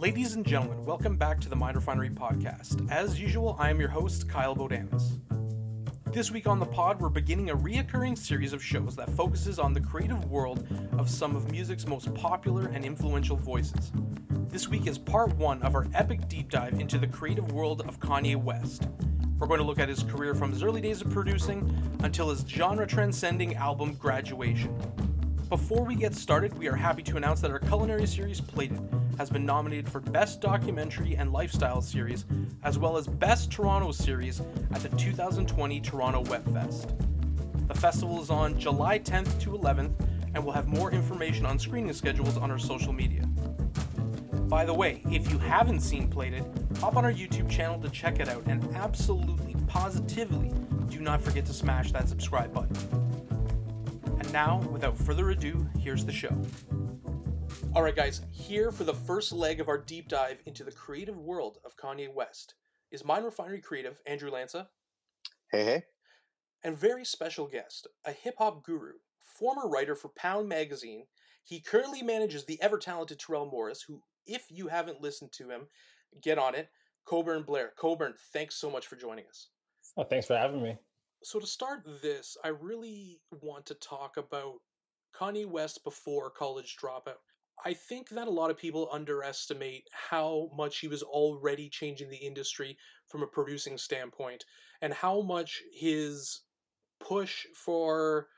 Ladies and gentlemen, welcome back to the Mind Refinery podcast. As usual, I am your host, Kyle Bodanis. This week on the pod, we're beginning a reoccurring series of shows that focuses on the creative world of some of music's most popular and influential voices. This week is part one of our epic deep dive into the creative world of Kanye West. We're going to look at his career from his early days of producing until his genre transcending album Graduation. Before we get started, we are happy to announce that our culinary series, Plated, has been nominated for Best Documentary and Lifestyle Series, as well as Best Toronto Series at the 2020 Toronto Web Fest. The festival is on July 10th to 11th, and we'll have more information on screening schedules on our social media. By the way, if you haven't seen Plated, hop on our YouTube channel to check it out, and absolutely, positively, do not forget to smash that subscribe button. And now, without further ado, here's the show. All right, guys, here for the first leg of our deep dive into the creative world of Kanye West is Mind Refinery creative Andrew Lanza. Hey, hey. And very special guest, a hip hop guru, former writer for Pound Magazine. He currently manages the ever talented Terrell Morris, who, if you haven't listened to him, get on it. Coburn Blair. Coburn, thanks so much for joining us. Oh, thanks for having me. So, to start this, I really want to talk about Kanye West before college dropout. I think that a lot of people underestimate how much he was already changing the industry from a producing standpoint and how much his push for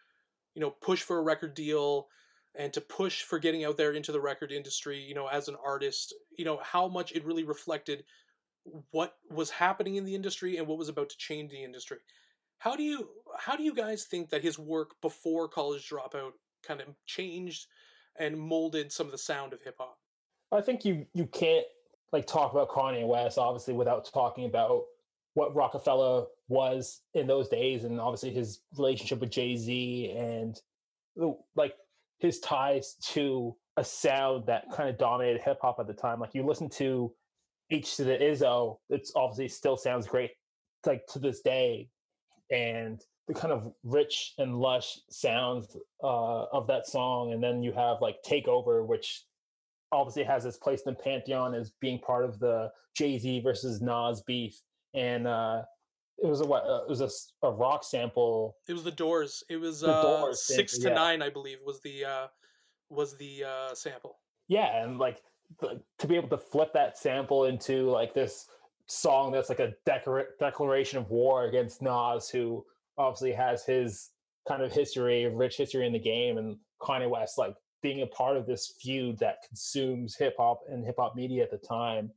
you know push for a record deal and to push for getting out there into the record industry you know as an artist you know how much it really reflected what was happening in the industry and what was about to change the industry. How do you how do you guys think that his work before college dropout kind of changed and molded some of the sound of hip hop. I think you you can't like talk about Kanye West obviously without talking about what Roc-A-Fella was in those days and obviously his relationship with Jay-Z and like his ties to a sound that kind of dominated hip hop at the time. Like you listen to H to the Izzo, it's obviously still sounds great like to this day. And the kind of rich and lush sounds uh, of that song, and then you have like Takeover, which obviously has its place in the pantheon as being part of the Jay Z versus Nas beef, and uh, it was a what? Uh, it was a, a, rock sample. It was the Doors. It was uh, Doors six sample, to yeah. nine, I believe, was the uh, was the uh, sample. Yeah, and like the, to be able to flip that sample into like this song that's like a decor- declaration of war against Nas, who obviously has his kind of history, rich history in the game, and Kanye West like being a part of this feud that consumes hip hop and hip hop media at the time,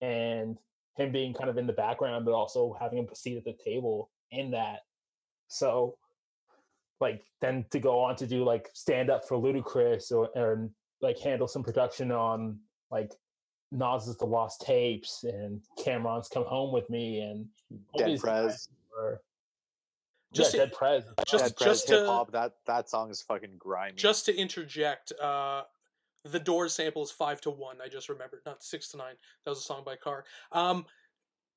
and him being kind of in the background, but also having a seat at the table in that. So, like, then to go on to do like stand up for Ludacris or and like handle some production on like Nas's The Lost Tapes and Cam'ron's Come Home with Me and Dead Prez. Were, just yeah, to, Dead Prez. Just, Dead Prez just hip hop. That that song is fucking grimy. Just to interject, uh, the Doors sample is five to one. I just remembered, not six to nine. That was a song by Carr. Um,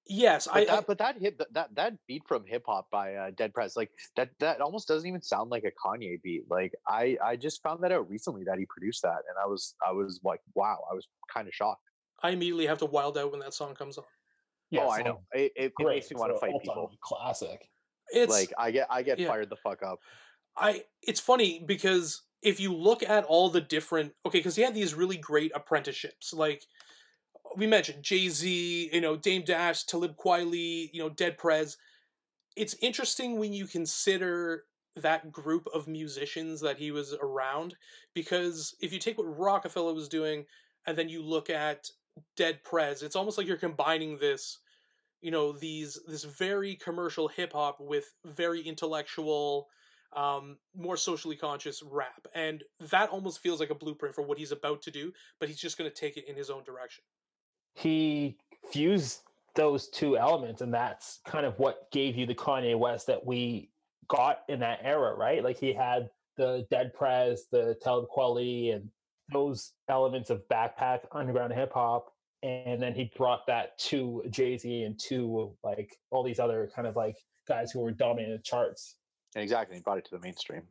yes, but I, that, I, But that hip that that beat from hip hop by uh, Dead Prez, like that that almost doesn't even sound like a Kanye beat. Like I I just found that out recently that he produced that, and I was I was like, wow, I was kind of shocked. I immediately have to wild out when that song comes on. Yeah, oh, I know. It, it, it makes me want to fight people. Classic. It's like I get I get yeah. fired the fuck up. I it's funny because if you look at all the different okay, because he had these really great apprenticeships, like we mentioned Jay Z, you know, Dame Dash, Talib Kweli, you know, Dead Prez. It's interesting when you consider that group of musicians that he was around, because if you take what Roc-A-Fella was doing and then you look at Dead Prez, it's almost like you're combining this you know these this very commercial hip hop with very intellectual um, more socially conscious rap. And that almost feels like a blueprint for what he's about to do but he's just going to take it in his own direction. He fused those two elements and that's kind of what gave you the kanye west that we got in that era right? Like he had the dead prez the Talib Kweli and those elements of backpack underground hip hop and then he brought that to Jay Z and to like all these other kind of like guys who were dominating the charts. Exactly, he brought it to the mainstream.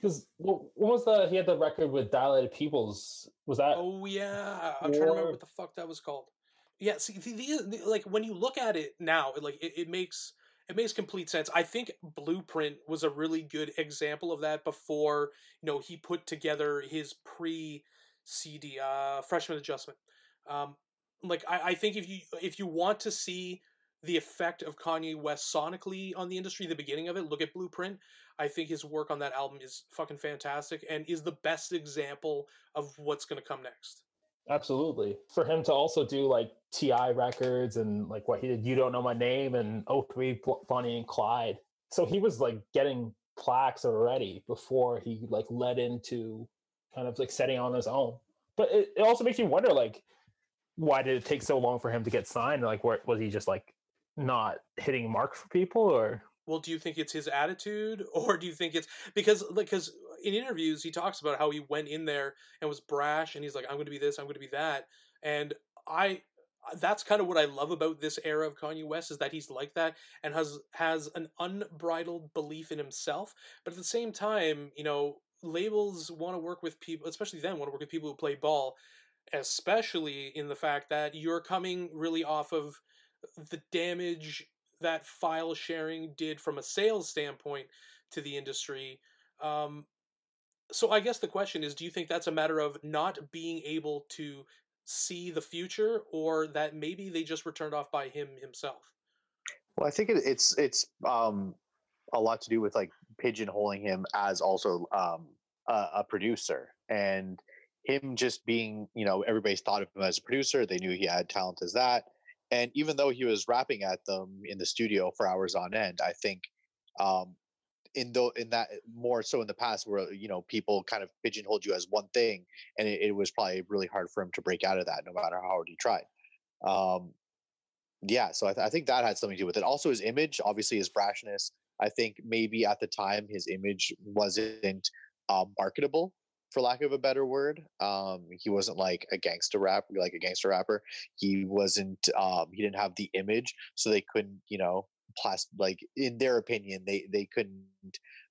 Because what was the he had the record with Dilated Peoples? Was that? Oh yeah, I'm trying to remember what the fuck that was called. Yeah, see, the, the, the, like when you look at it now, like it, it makes it makes complete sense. I think Blueprint was a really good example of that. Before you know, he put together his pre CD uh, Freshmen Adjustment. Um, like I, I think if you if you want to see the effect of Kanye West sonically on the industry, the beginning of it, look at Blueprint. I think his work on that album is fucking fantastic and is the best example of what's going to come next. Absolutely. For him to also do like TI records and like what he did, You Don't Know My Name and 03 Bonnie and Clyde. So he was like getting plaques already before he like led into kind of like setting on his own. But it, it also makes you wonder like, why did it take so long for him to get signed? Like, where was he just like not hitting mark for people or? well do you think it's his attitude or do you think it's because like, because in interviews he talks about how he went in there and was brash and he's like i'm going to be this i'm going to be that and i that's kind of what i love about this era of kanye west is that he's like that and has has an unbridled belief in himself but at the same time you know labels want to work with people especially then want to work with people who play ball especially in the fact that you're coming really off of the damage that file sharing did from a sales standpoint to the industry. Um, so I guess the question is, do you think that's a matter of not being able to see the future, or that maybe they just were turned off by him himself? Well, I think it, it's it's um, a lot to do with like pigeonholing him as also um, a, a producer and him just being, you know, everybody's thought of him as a producer. They knew he had talent as that. And even though he was rapping at them in the studio for hours on end, I think um, in though in that more so in the past where you know people kind of pigeonholed you as one thing, and it, it was probably really hard for him to break out of that, no matter how hard he tried. Um, yeah, so I, th- I think that had something to do with it. Also, his image, obviously, his brashness. I think maybe at the time his image wasn't uh, marketable for lack of a better word. Um, he wasn't like a gangster rap, like a gangster rapper. He wasn't. Um, he didn't have the image, so they couldn't, you know, plus like in their opinion, they they couldn't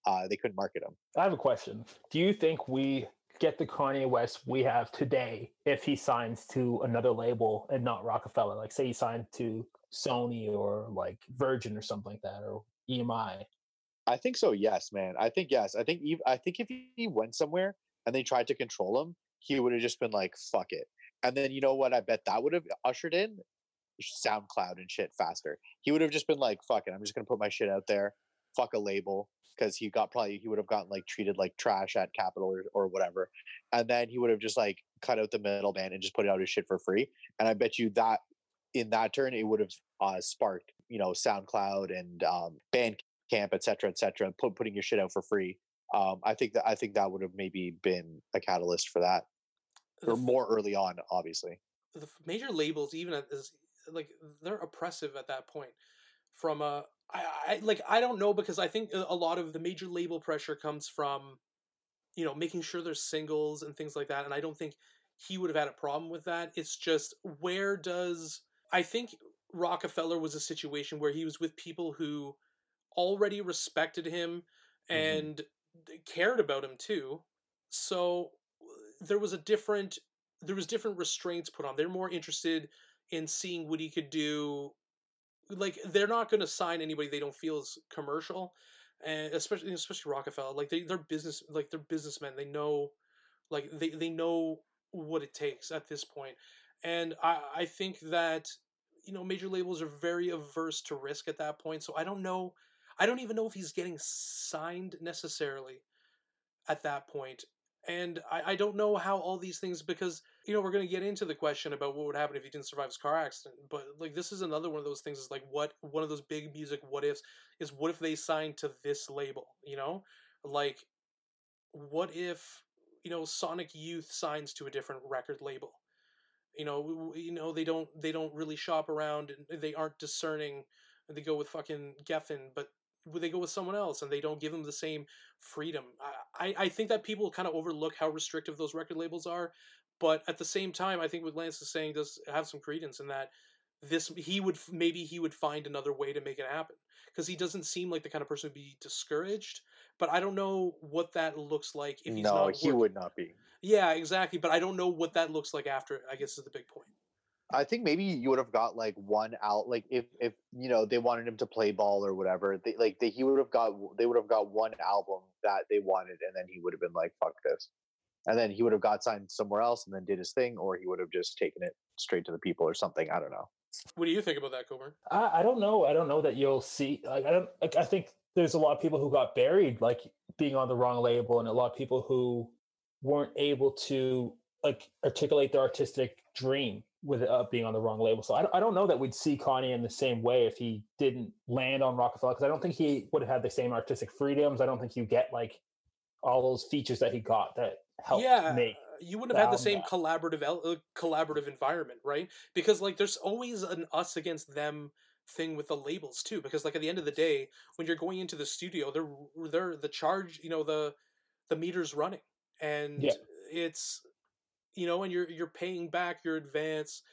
uh, they couldn't market him. I have a question. Do you think we get the Kanye West we have today if he signs to another label and not Roc-A-Fella? Like, say he signed to Sony or like Virgin or something like that, or EMI. I think so. Yes, man. I think yes. I think. I think if he went somewhere and they tried to control him, he would have just been like, fuck it. And then you know what? I bet that would have ushered in SoundCloud and shit faster. He would have just been like, fuck it, I'm just gonna put my shit out there. Fuck a label. Because he got probably he would have gotten like treated like trash at Capitol or, or whatever. And then he would have just like cut out the middleman and just put out his shit for free. And I bet you that in that turn it would have uh, sparked, you know, SoundCloud and um Bandcamp, et cetera, et cetera, put, putting your shit out for free um, I think that I think that would have maybe been a catalyst for that, or more early on, obviously. The major labels, even at this, like they're oppressive at that point. From a, I, I like I don't know because I think a lot of the major label pressure comes from, you know, making sure there's singles and things like that, and I don't think he would have had a problem with that. It's just where does I think Roc-A-Fella was a situation where he was with people who already respected him mm-hmm. Cared about him too. So there was a different there was different restraints put on. They're more interested in seeing what he could do. Like they're not going to sign anybody they don't feel is commercial, and especially especially Roc-A-Fella. Like they they're business like they're businessmen. They know like they they know what it takes at this point, and I I think that you know major labels are very averse to risk at that point. So I don't know I don't even know if he's getting signed necessarily at that point. And I, I don't know how all these things because you know we're going to get into the question about what would happen if he didn't survive his car accident. But like this is another one of those things. Is like what one of those big music what ifs is what if they signed to this label? You know, like what if you know Sonic Youth signs to a different record label? You know, you know they don't they don't really shop around and they aren't discerning. And they go with fucking Geffen, but they go with someone else and they don't give them the same freedom i i think that people kind of overlook how restrictive those record labels are but at the same time i think what lance is saying does have some credence in that this he would maybe he would find another way to make it happen because he doesn't seem like the kind of person to be discouraged but I don't know what that looks like if he's no, not. he working. would not be. Yeah, exactly. But I don't know what that looks like after. I guess is the big point. I think maybe you would have got like one out, like if if you know they wanted him to play ball or whatever, they like they, he would have got they would have got one album that they wanted, and then he would have been like fuck this, and then he would have got signed somewhere else and then did his thing, or he would have just taken it straight to the people or something. I don't know. What do you think about that, Coburn? I, I don't know. I don't know that you'll see. Like I don't. Like I think there's a lot of people who got buried, like being on the wrong label, and a lot of people who weren't able to like articulate their artistic dream with uh, being on the wrong label. So I, don't- I don't know that we'd see Kanye in the same way if he didn't land on Roc-A-Fella because I don't think he would have had the same artistic freedoms. I don't think you get like all those features that he got that helped yeah, make. you wouldn't have had the same that. collaborative uh, collaborative environment, right? Because like there's always an us against them thing with the labels too. Because like at the end of the day, when you're going into the studio, they're they're the charge, you know, the the meter's running, and Yeah. it's you know, and you're you're paying back your advance,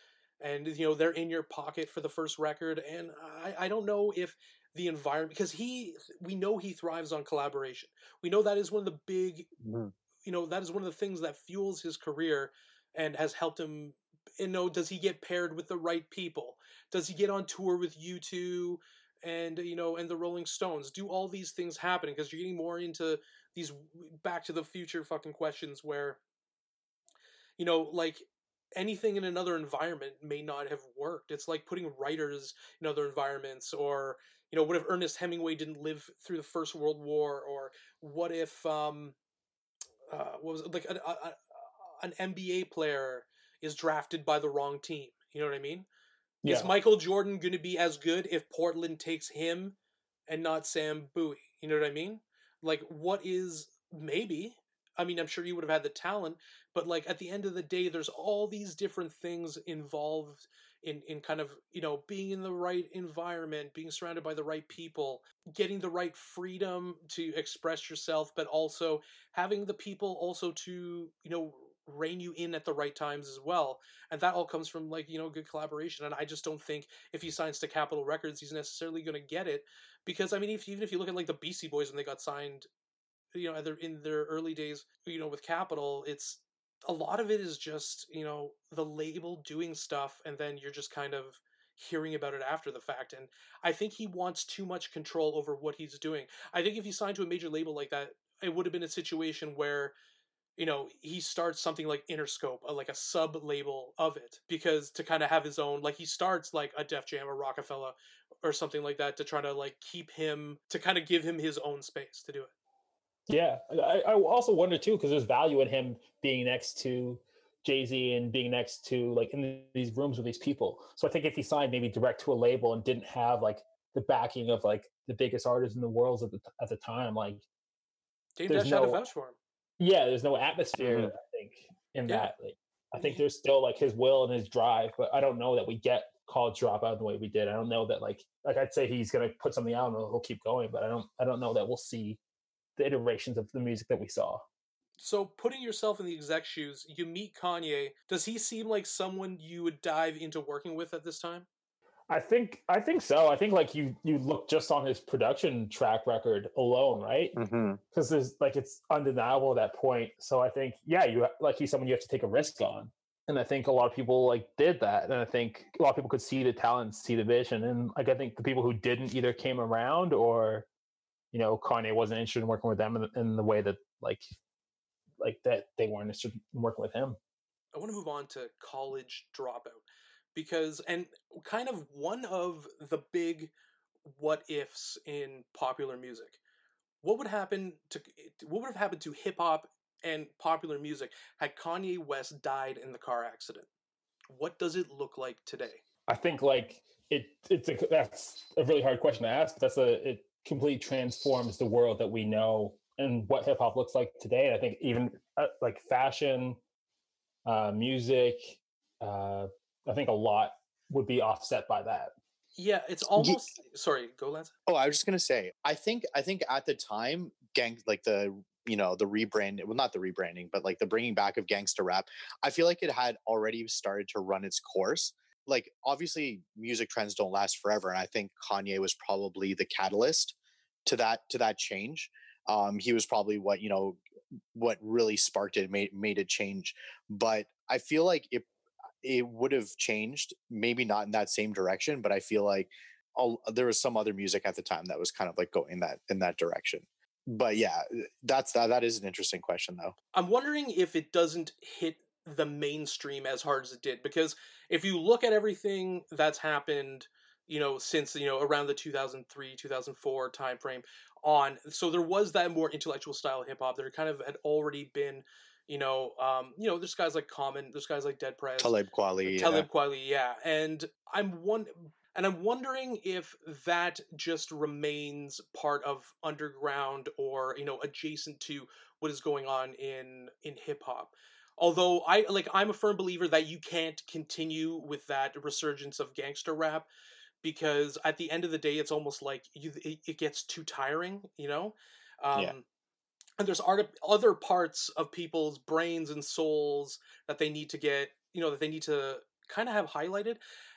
and you know they're in your pocket for the first record, and I I don't know if the environment because he we know he thrives on collaboration. We know that is one of the big mm-hmm. you know that is one of the things that fuels his career and has helped him you know does he get paired with the right people? Does he get on tour with u2 and you know and the rolling stones? Do all these things happen because you're getting more into these back to the future fucking questions where you know like anything in another environment may not have worked it's like putting writers in other environments or you know what if ernest hemingway didn't live through the first world war or what if um uh, what was it like an, a, an NBA player is drafted by the wrong team. You know what I mean? Is Michael Jordan going to be as good if Portland takes him and not Sam Bowie? You know what I mean? Like, what is maybe? I mean, I'm sure you would have had the talent, but like at the end of the day, there's all these different things involved in in kind of you know being in the right environment, being surrounded by the right people, getting the right freedom to express yourself, but also having the people also to you know rein you in at the right times as well and that all comes from like you know good collaboration and i just don't think if he signs to capitol records he's necessarily going to get it because i mean if, even if you look at like the beastie boys when they got signed you know either in their early days you know with Capitol, it's a lot of it is just you know the label doing stuff and then you're just kind of hearing about it after the fact and i think he wants too much control over what he's doing. I think if he signed to a major label like that it would have been a situation where you know he starts something like interscope uh, like a sub label of it because to kind of have his own like he starts like a def jam or roc-a-fella or something like that to try to like keep him to kind of give him his own space to do it Yeah, I, I also wonder too because there's value in him being next to Jay Z and being next to like in these rooms with these people. So I think if he signed maybe direct to a label and didn't have like the backing of like the biggest artists in the world at the at the time, like Dame There's Dash had a no- vouch for him yeah, there's no atmosphere. Mhm. I think in Yeah. that. Like, I think there's still like his will and his drive, but I don't know that we get college dropout the way we did. I don't know that like like I'd say he's gonna put something out and he'll keep going, but I don't I don't know that we'll see the iterations of the music that we saw. so putting yourself in the exec shoes you meet kanye does he seem like someone you would dive into working with at this time I think I think so. I think like you you look just on his production track record alone, right? Mm-hmm. Because there's like it's undeniable at that point. So I think yeah, you ha- like he's someone you have to take a risk on, and I think a lot of people like did that, and I think a lot of people could see the talent, see the vision, and like I think the people who didn't either came around or you know Kanye wasn't interested in working with them in, the- in the way that like like that they weren't interested in working with him. I want to move on to college dropout because, and kind of one of the big what ifs in popular music. What would happen to eh, what would have happened to hip hop and popular music had Kanye West died in the car accident? What does it look like today? I think like it it's a that's a really hard question to ask. That's a it completely transforms the world that we know and what hip hop looks like today. And I think even uh, like fashion, uh, music, uh, I think a lot would be offset by that. Yeah, it's almost sorry. Go, Lance. Oh, I was just gonna say, I think I think at the time, gang like the you know the rebrand, well, not the rebranding, but like the bringing back of gangster rap. I feel like it had already started to run its course. Like obviously, music trends don't last forever, and I think Kanye was probably the catalyst to that to that change. Um, he was probably what you know what really sparked it, made made it change. But I feel like it it would have changed, maybe not in that same direction, but I feel like there was some other music at the time that was kind of like going that in that direction. But yeah, that's that. That is an interesting question, though. I'm wondering if it doesn't hit the mainstream as hard as it did because if you look at everything that's happened you know since you know around the 2003 2004 time frame on so there was that more intellectual style hip hop there kind of had already been you know um you know there's guys like common there's guys like dead prez talib kweli talib yeah. kweli yeah and i'm one and i'm wondering if that just remains part of underground or you know adjacent to what is going on in in hip hop although i like i'm a firm believer that you can't continue with that resurgence of gangster rap because at the end of the day it's almost like you, it, it gets too tiring you know um, yeah. and there's art, other parts of people's brains and souls that they need to get you know that they need to kind of have highlighted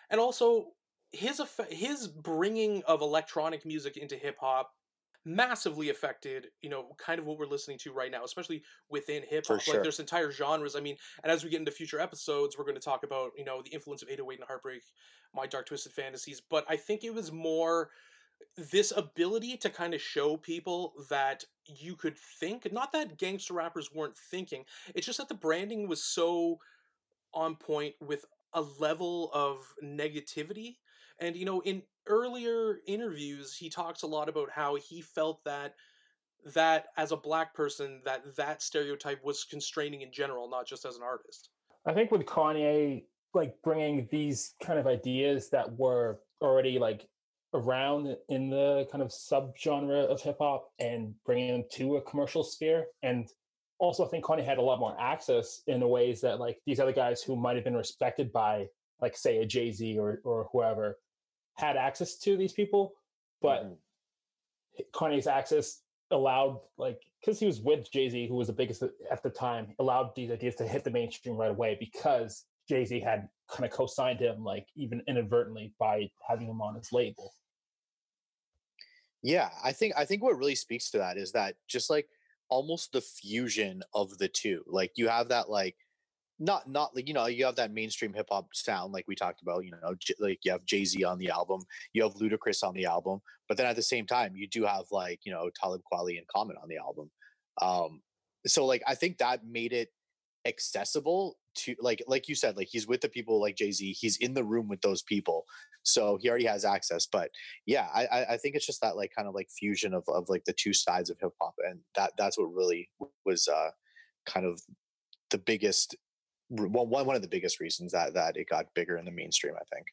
and also his his bringing of electronic music into hip hop massively affected, you know, kind of what we're listening to right now, especially within hip hop. Sure. Like there's entire genres. I mean, and as we get into future episodes, we're going to talk about, you know, the influence of 808 and Heartbreak, My Dark Twisted Fantasies. But I think it was more this ability to kind of show people that you could think, not that gangster rappers weren't thinking, it's just that the branding was so on point with a level of negativity. And, you know, in earlier interviews he talks a lot about how he felt that that as a black person that that stereotype was constraining in general not just as an artist. I think with kanye like bringing these kind of ideas that were already like around in the kind of subgenre of hip hop and bringing them to a commercial sphere and also i think kanye had a lot more access in the ways that like these other guys who might have been respected by like say a jay-z or, or whoever had access to these people, but mm-hmm. Kanye's access allowed like because he was with Jay Z, who was the biggest at the time, allowed these ideas to hit the mainstream right away because Jay Z had kind of co-signed him, like even inadvertently by having him on his label. Yeah, I think I think what really speaks to that is that just like almost the fusion of the two. Like you have that like not not like you know you have that mainstream hip hop sound like we talked about. You know, J- like you have Jay Z on the album, you have Ludacris on the album, but then at the same time you do have like you know Talib Kweli and Common on the album. Um, so like I think that made it accessible to like like you said like he's with the people like jay-z he's in the room with those people so he already has access but yeah i i think it's just that like kind of like fusion of, of like the two sides of hip-hop and that that's what really was uh kind of the biggest well, one one of the biggest reasons that that it got bigger in the mainstream. I think.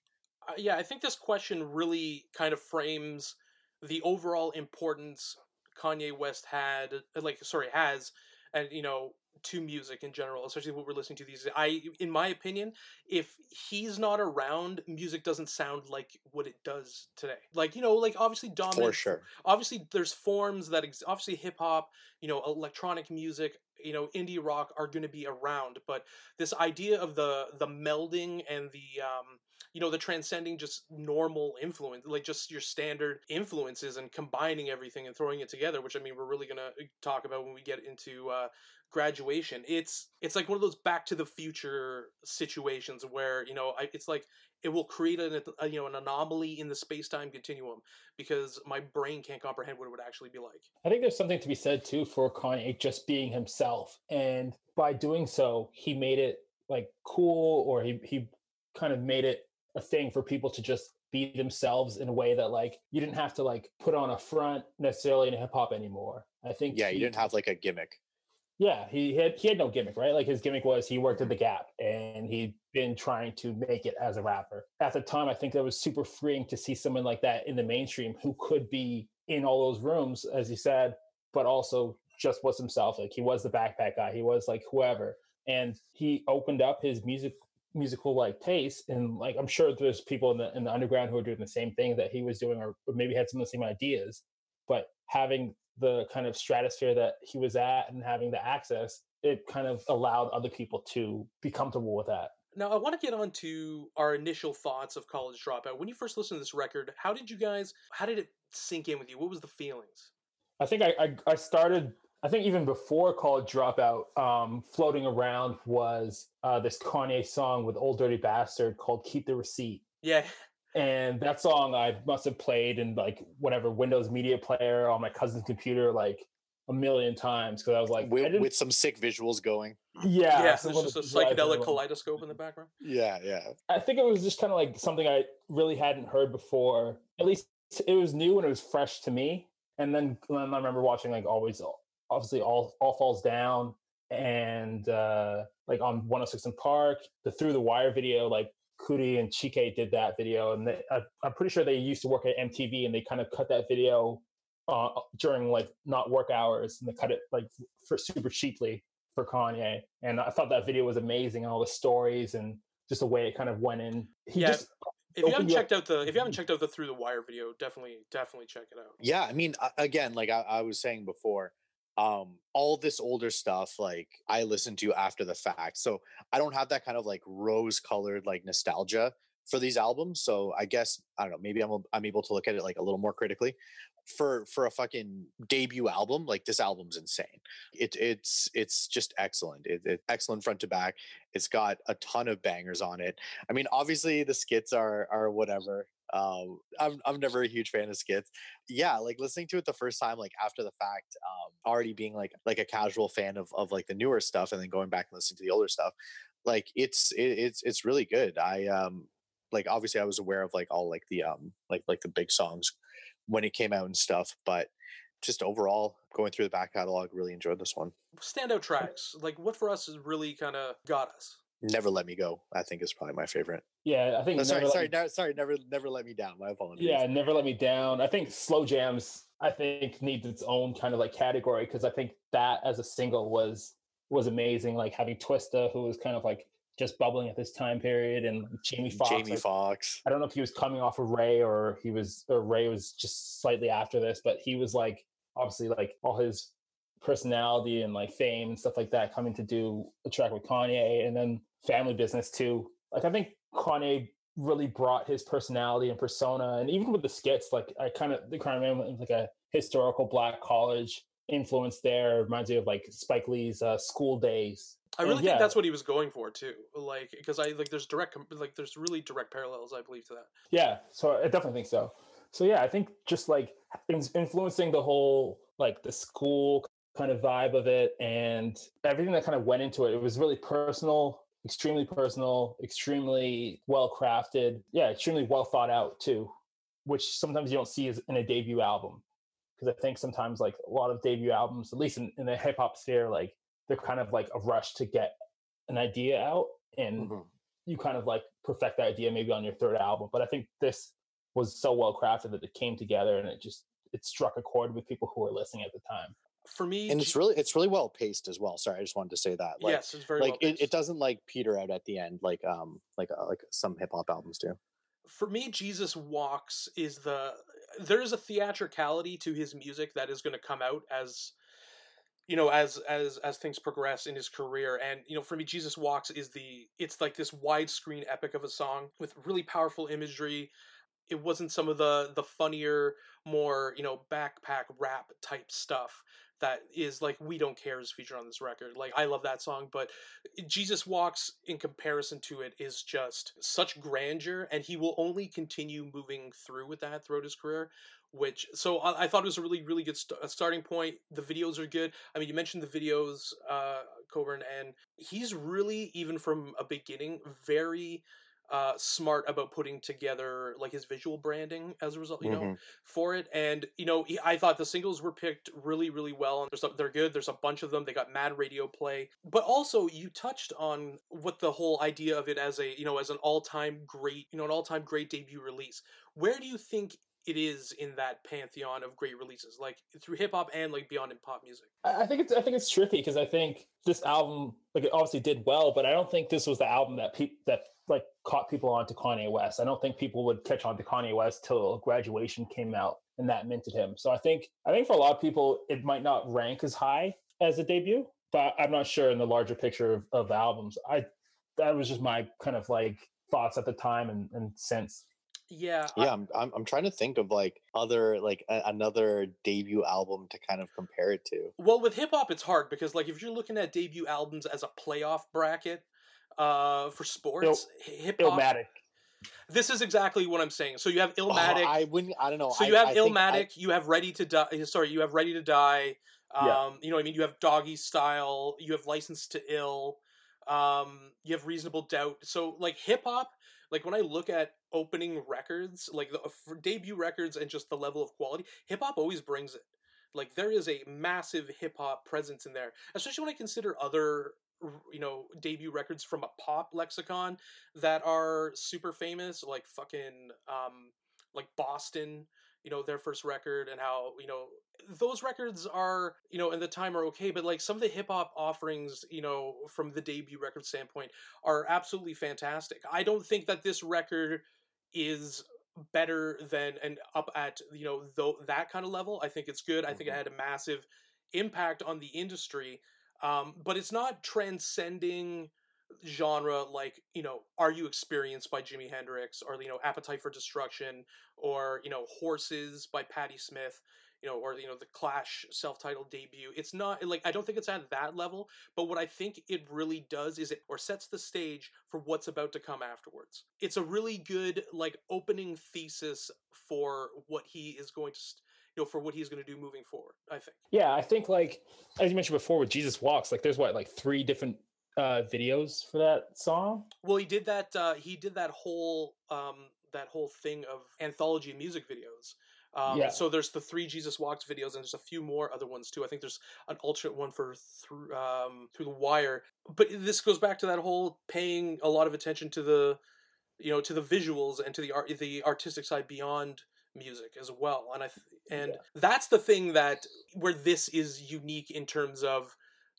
Uh, yeah, I think this question really kind of frames the overall importance Kanye West had, uh, like, sorry, has, and you know, to music in general, especially what we're listening to these. days. I, in my opinion, if he's not around, music doesn't sound like what it does today. Like you know, like obviously dominant. For sure. Obviously, there's forms that ex- obviously hip hop, you know, electronic music, you know, indie rock are going to be around, but this idea of the the melding and the um you know the transcending just normal influence like just your standard influences and combining everything and throwing it together which i mean we're really going to talk about when we get into uh, graduation. It's it's like one of those back to the future situations where you know I, it's like it will create an a, you know an anomaly in the space-time continuum because my brain can't comprehend what it would actually be like i think there's something to be said too for kanye just being himself and by doing so he made it like cool or he he kind of made it a thing for people to just be themselves in a way that like you didn't have to like put on a front necessarily in hip hop anymore. I think yeah, he, you didn't have like a gimmick. Yeah, he had he had no gimmick, right? Like his gimmick was he worked at the Gap and he'd been trying to make it as a rapper. At the time, I think that was super freeing to see someone like that in the mainstream who could be in all those rooms, as you said, but also just was himself. Like he was the backpack guy, he was like whoever, and he opened up his music musical like taste and like i'm sure there's people in the in the underground who are doing the same thing that he was doing or, or maybe had some of the same ideas but having the kind of stratosphere that he was at and having the access it kind of allowed other people to be comfortable with that now i want to get on to our initial thoughts of college dropout when you first listened to this record how did you guys how did it sink in with you what was the feelings I think I, I, I started. I think even before College Dropout, um, floating around was uh, this Kanye song with Ol' Dirty Bastard called "Keep the Receipt." Yeah, and that song I must have played in like whatever Windows Media Player on my cousin's computer like a million times because I was like, with, with, some sick visuals going. Yeah, yeah. There's just a psychedelic kaleidoscope in the background. Yeah, yeah. I think it was just kind of like something I really hadn't heard before. At least it was new and it was fresh to me. And then I remember watching like always, obviously all all falls down and uh like on 106 & Park, the Through the Wire video, like Coodie and Chike did that video, and they, I, am pretty sure they used to work at MTV, and they kind of cut that video uh, during like not work hours, and they cut it like for super cheaply for Kanye. And I thought that video was amazing, and all the stories and just the way it kind of went in. He yeah. Just, if you haven't checked out the if you haven't checked out the through the wire video definitely definitely check it out yeah i mean again like i, I was saying before um all this older stuff like i listen to after the fact so i don't have that kind of like rose colored like nostalgia for these albums so i guess i don't know maybe i'm i'm able to look at it like a little more critically. For for a fucking debut album like this album's insane. It it's it's just excellent. It, it, excellent front to back. It's got a ton of bangers on it. I mean obviously the skits are are whatever um i'm i'm never a huge fan of skits. Yeah like listening to it the first time like after the fact um already being like like a casual fan of of like the newer stuff and then going back and listening to the older stuff like it's it, it's it's really good. I um like obviously i was aware of like all like the um like like the big songs when it came out and stuff but just overall going through the back catalog really enjoyed this one. Standout tracks like what for us has really kind of got us Never Let Me Go, I think is probably my favorite. Yeah, I think. No, sorry, sorry, me... sorry. Never, never let me down. My apologies. Yeah, Never Let Me Down. I think Slow Jams. I think needs its own kind of like category because I think that as a single was was amazing. Like having Twista, who was kind of like just bubbling at this time period, and Jamie Foxx. Jamie like, Foxx. I don't know if he was coming off of Ray or he was or Ray was just slightly after this, but he was like obviously like all his personality and like fame and stuff like that coming to do a track with Kanye and then family business too. Like I think Kanye really brought his personality and persona and even with the skits, like I kind of the kind of like a historical black college influence there reminds me of like Spike Lee's uh, School Daze. I really and, think yeah. that's what he was going for too. Like because I like there's direct like there's really direct parallels I believe to that. Yeah, so I definitely think so. So yeah, I think just like influencing the whole like the school kind of vibe of it and everything that kind of went into it. It was really personal, extremely personal, extremely well crafted. Yeah, extremely well thought out too, which sometimes you don't see as in a debut album. Because I think sometimes like a lot of debut albums, at least in, in the hip hop sphere, like they're kind of like a rush to get an idea out and mm-hmm. you kind of like perfect that idea maybe on your third album. But I think this was so well crafted that it came together and it just it struck a chord with people who were listening at the time for me and it's really it's really well paced as well sorry i just wanted to say that like, yes it's very like well it, it, doesn't like peter out at the end like um like uh, like some hip-hop albums do. For me jesus walks is the there's a theatricality to his music that is going to come out as you know as as as things progress in his career and you know for me jesus walks is the it's like this widescreen epic of a song with really powerful imagery. It wasn't some of the the funnier more you know backpack rap type stuff that is like we don't care is featured on this record like i love that song but jesus walks in comparison to it is just such grandeur and he will only continue moving through with that throughout his career which so i, I thought it was a really really good st- starting point the videos are good i mean you mentioned the videos uh coburn and he's really even from a beginning very uh, smart about putting together like his visual branding as a result, you mm-hmm. know, for it. And you know, he, I thought the singles were picked really, really well. And there's a, they're good. There's a bunch of them. They got mad radio play. But also, you touched on what the whole idea of it as a you know as an all time great you know an all time great debut release. Where do you think it is in that pantheon of great releases, like through hip hop and like beyond in pop music. I think it's I think it's tricky because I think this album like it obviously did well, but I don't think this was the album that people that like caught people onto Kanye West. I don't think people would catch on to Kanye West till graduation came out and that minted him. So I think I think for a lot of people it might not rank as high as a debut, but I'm not sure in the larger picture of, of albums. I that was just my kind of like thoughts at the time and, and since. Yeah, Yeah, I- I'm, I'm I'm trying to think of like other like a, another debut album to kind of compare it to. Well, with hip hop, it's hard because like if you're looking at debut albums as a playoff bracket uh, for sports, hip hop. Illmatic. This is exactly what I'm saying. So you have Oh, I wouldn't. I don't know. so you have I think I- Illmatic. You have Ready to Die. Sorry, you have Ready to Die. Um, Yeah. You know what I mean? You have Doggy Style. You have License to Ill. Um, you have Reasonable Doubt. So like hip hop, like when I look at opening records, like the for debut records and just the level of quality, hip hop always brings it. Like there is a massive hip hop presence in there, especially when I consider other you know debut records from a pop lexicon that are super famous, like fucking um like Boston, you know, their first record and how, you know, those records are, you know, in the time are okay, but like some of the hip hop offerings, you know, from the debut record standpoint are absolutely fantastic. I don't think that this record is better than and up at, you know, though that kind of level. I think it's good. I think it Mhm. had a massive impact on the industry. Um, but it's not transcending genre like you know are you experienced by jimi hendrix or you know appetite for destruction or you know horses by patti smith you know or you know the clash self-titled debut. It's not like i don't think it's at that level but what i think it really does is it or sets the stage for what's about to come afterwards. It's a really good like opening thesis for what he is going to st- know for what he's going to do moving forward i think Yeah, I think like as you mentioned before with Jesus Walks, like there's what like three different uh videos for that song. Well, he did that. Uh, he did that whole um, that whole thing of anthology music videos. Um, Yeah. So there's the three Jesus Walks videos, and there's a few more other ones too. I think there's an alternate one for through um, through the wire. But this goes back to that whole paying a lot of attention to the, you know, to the visuals and to the art, the artistic side beyond music as well. And I th- and Yeah. that's the thing that where this is unique in terms of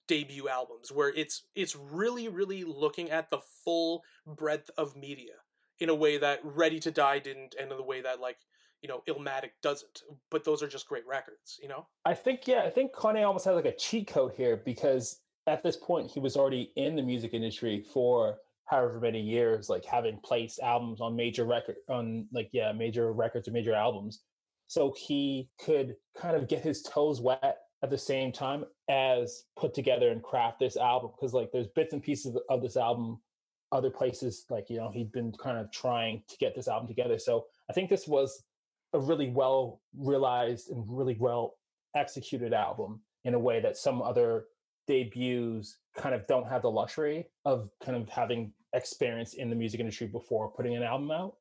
debut albums where it's it's really really looking at the full breadth of media in a way that ready to die didn't and in the way that like you know illmatic doesn't but those are just great records you know I think yeah, I think Kanye almost has like a cheat code here because at this point he was already in the music industry for however many years, like having placed albums on major record on like yeah, major records or major albums. So he could kind of get his toes wet at the same time as put together and craft this album because like there's bits and pieces of- of this album other places like you know he'd been kind of trying to get this album together so i think this was a really well realized and really well executed album in a way that some other debuts kind of don't have the luxury of kind of having experience in the music industry before putting an album out.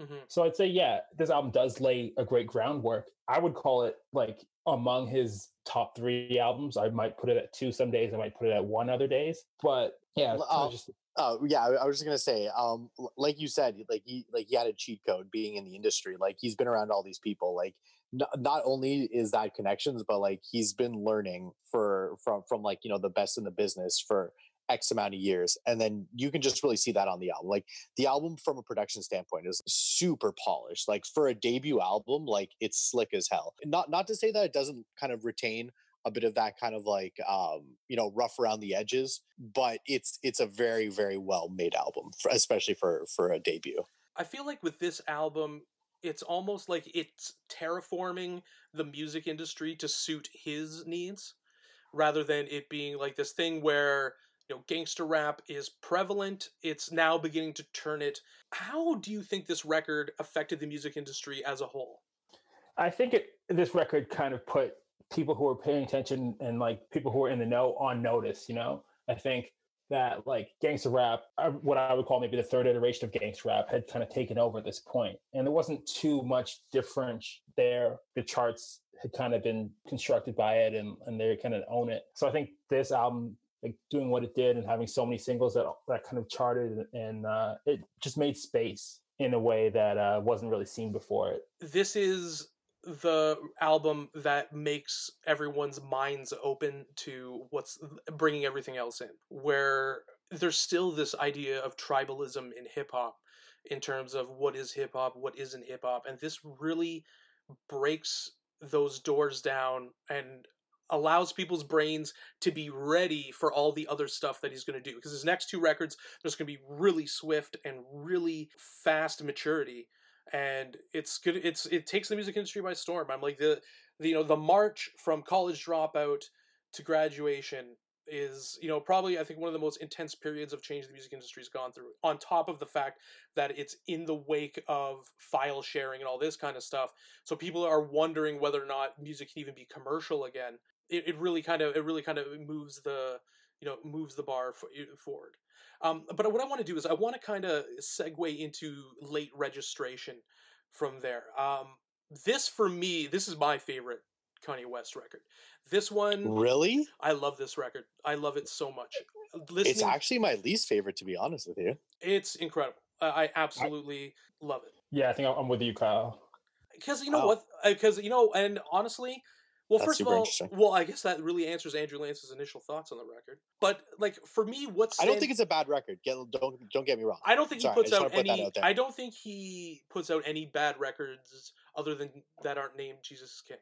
hmm So I'd say, yeah, this album does lay a great groundwork. I would call it like among his top three albums. I might put it at two some days. I might put it at one other days. But yeah, uh, just Oh yeah, I I was just gonna say, um, like you said, like he like he had a cheat code being in the industry. Like he's been around all these people. Like n- not only is that connections, but like he's been learning for from from like you know the best in the business for X amount of years, and then you can just really see that on the album. Like the album from a production standpoint is super polished. Like for a debut album, like it's slick as hell. Not not to say that it doesn't kind of retain a bit of that kind of like um you know rough around the edges but it's it's a very very well made album for, especially for for a debut i feel like with this album it's almost like it's terraforming the music industry to suit his needs rather than it being like this thing where you know gangster rap is prevalent it's now beginning to turn it how do you think this record affected the music industry as a whole I think it this record kind of put people who were paying attention and like people who were in the know on notice. You know, I think that like gangster rap, uh, what I would call maybe the third iteration of gangster rap, had kind of taken over at this point, and there wasn't too much difference there. The charts had kind of been constructed by it, and and they kind of own it. So I think this album. Like doing what it did and having so many singles that that kind of charted and uh, it just made space in a way that uh, wasn't really seen before it. this is the album that makes everyone's minds open to what's bringing everything else in where there's still this idea of tribalism in hip hop in terms of what is hip hop what isn't hip hop and this really breaks those doors down and allows people's brains to be ready for all the other stuff that he's going to do because his next two records there's going to be really swift and really fast maturity and it's good. It's it takes the music industry by storm. I'm like the, the you know the march from college dropout to graduation is you know probably I think one of the most intense periods of change the music industry's gone through. On top of the fact that it's in the wake of file sharing and all this kind of stuff, so people are wondering whether or not music can even be commercial again. It, it really kind of it really kind of moves the you know moves the bar forward. Um, but what I want to do is I want to kind of segue into late registration from there. Um, this for me, this is my favorite Kanye West record. This one, really, I love this record. I love it so much. Listening, it's actually my least favorite, to be honest with you. It's incredible. I absolutely I, love it. Yeah, I think I'm with you, Kyle. Because you know oh. what? Because you know, and honestly, well, That's first of all, well, I guess that really answers Andrew Lance's initial thoughts on the record. But like for me, what's I don't think it's a bad record. Get, don't don't get me wrong. I don't think Sorry, he puts out any. Out I don't think he puts out any bad records other than that aren't named Jesus is King.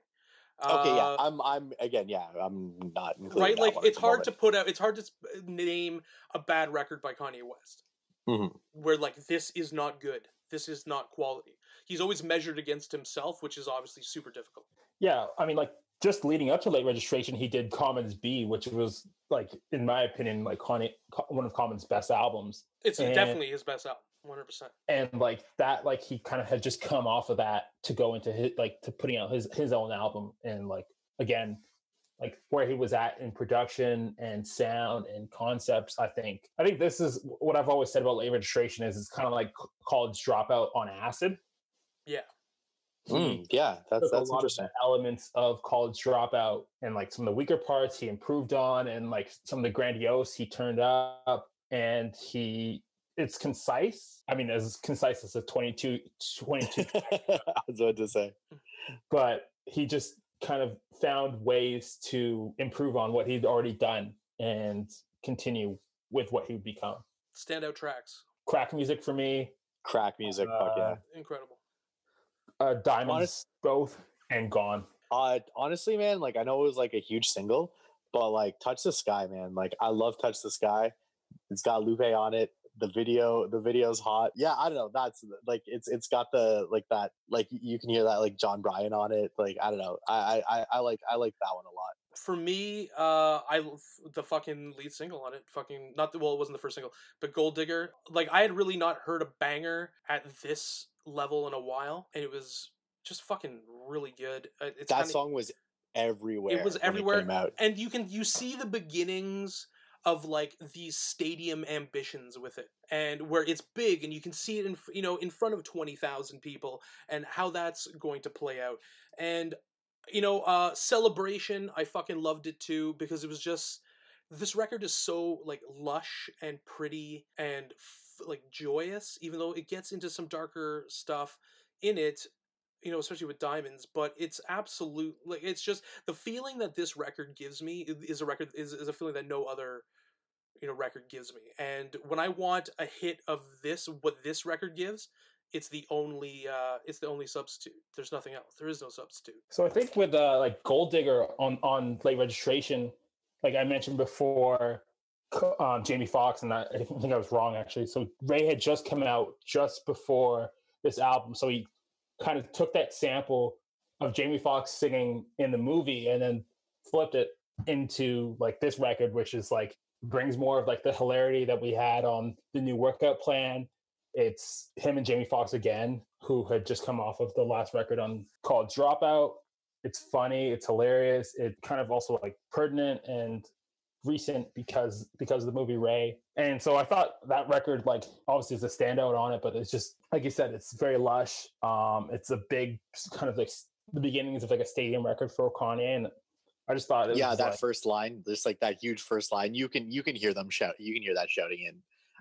Okay, yeah, uh, I'm, I'm again, yeah, I'm not right. Like it's hard moment. to put out. It's hard to name a bad record by Kanye West, mm-hmm. where like this is not good. This is not quality. He's always measured against himself, which is obviously super difficult. Yeah, I mean, like just leading up to late registration, he did Common's Be, which was like, in my opinion, like one of Common's best albums. It's and, definitely his best album, one hundred percent. And like that, like he kind of had just come off of that to go into his like to putting out his his own album, and like again, like where he was at in production and sound and concepts. I think I think this is what I've always said about late registration is it's kind of like college dropout on acid. Yeah. Mm, yeah, that's that's interesting. Of elements of college dropout and like some of the weaker parts he improved on, and like some of the grandiose he turned up, and he it's concise. I mean, as concise as a 22, 22. I was about to say, but he just kind of found ways to improve on what he'd already done and continue with what he would become. Standout tracks. Crack music for me. Crack music, uh, fuck yeah, incredible uh, Diamonds Honest, both and Gone. Uh, honestly, man, like I know it was like a huge single, but like Touch the Sky, man, like I love Touch the Sky. It's got Lupe on it. The video, the video's hot. Yeah, I don't know. That's like it's it's got the like that like you can hear that like John Brion on it. Like I don't know. I I I like I like that one a lot. For me, uh, I the fucking lead single on it. Fucking not the well, it wasn't the first single, but Gold Digger. Like I had really not heard a banger at this level in a while, and it was just fucking really good. Uh, it's that kinda, song was everywhere. It was everywhere, it and you can you see the beginnings of like these stadium ambitions with it and where it's big and you can see it in you know in front of 20,000 people and how that's going to play out and you know uh celebration I fucking loved it too because it was just this record is so like lush and pretty and like joyous, even though it gets into some darker stuff in it. You know, especially with diamonds, but it's absolute like it's just the feeling that this record gives me is a record is, is a feeling that no other you know record gives me. And when I want a hit of this, what this record gives, it's the only uh it's the only substitute there's nothing else there is no substitute so i think with uh like gold digger on on late registration like i mentioned before um, Jamie Foxx, and I, I think I was wrong actually. So Ray had just come out just before this album, so he kind of took that sample of Jamie Foxx singing in the movie and then flipped it into like this record, which is like brings more of like the hilarity that we had on the new workout plan. It's him and Jamie Foxx again, who had just come off of the last record on called Dropout. It's funny, it's hilarious, it kind of also like pertinent and recent because because of the movie Ray. And so I thought that record like obviously is a standout on it, but it's just like you said, it's very lush. Um, it's a big kind of like the beginnings of like a stadium record for Kanye, and I just thought yeah, that like, first line, just like that huge first line, you can you can hear them shout, you can hear that shouting in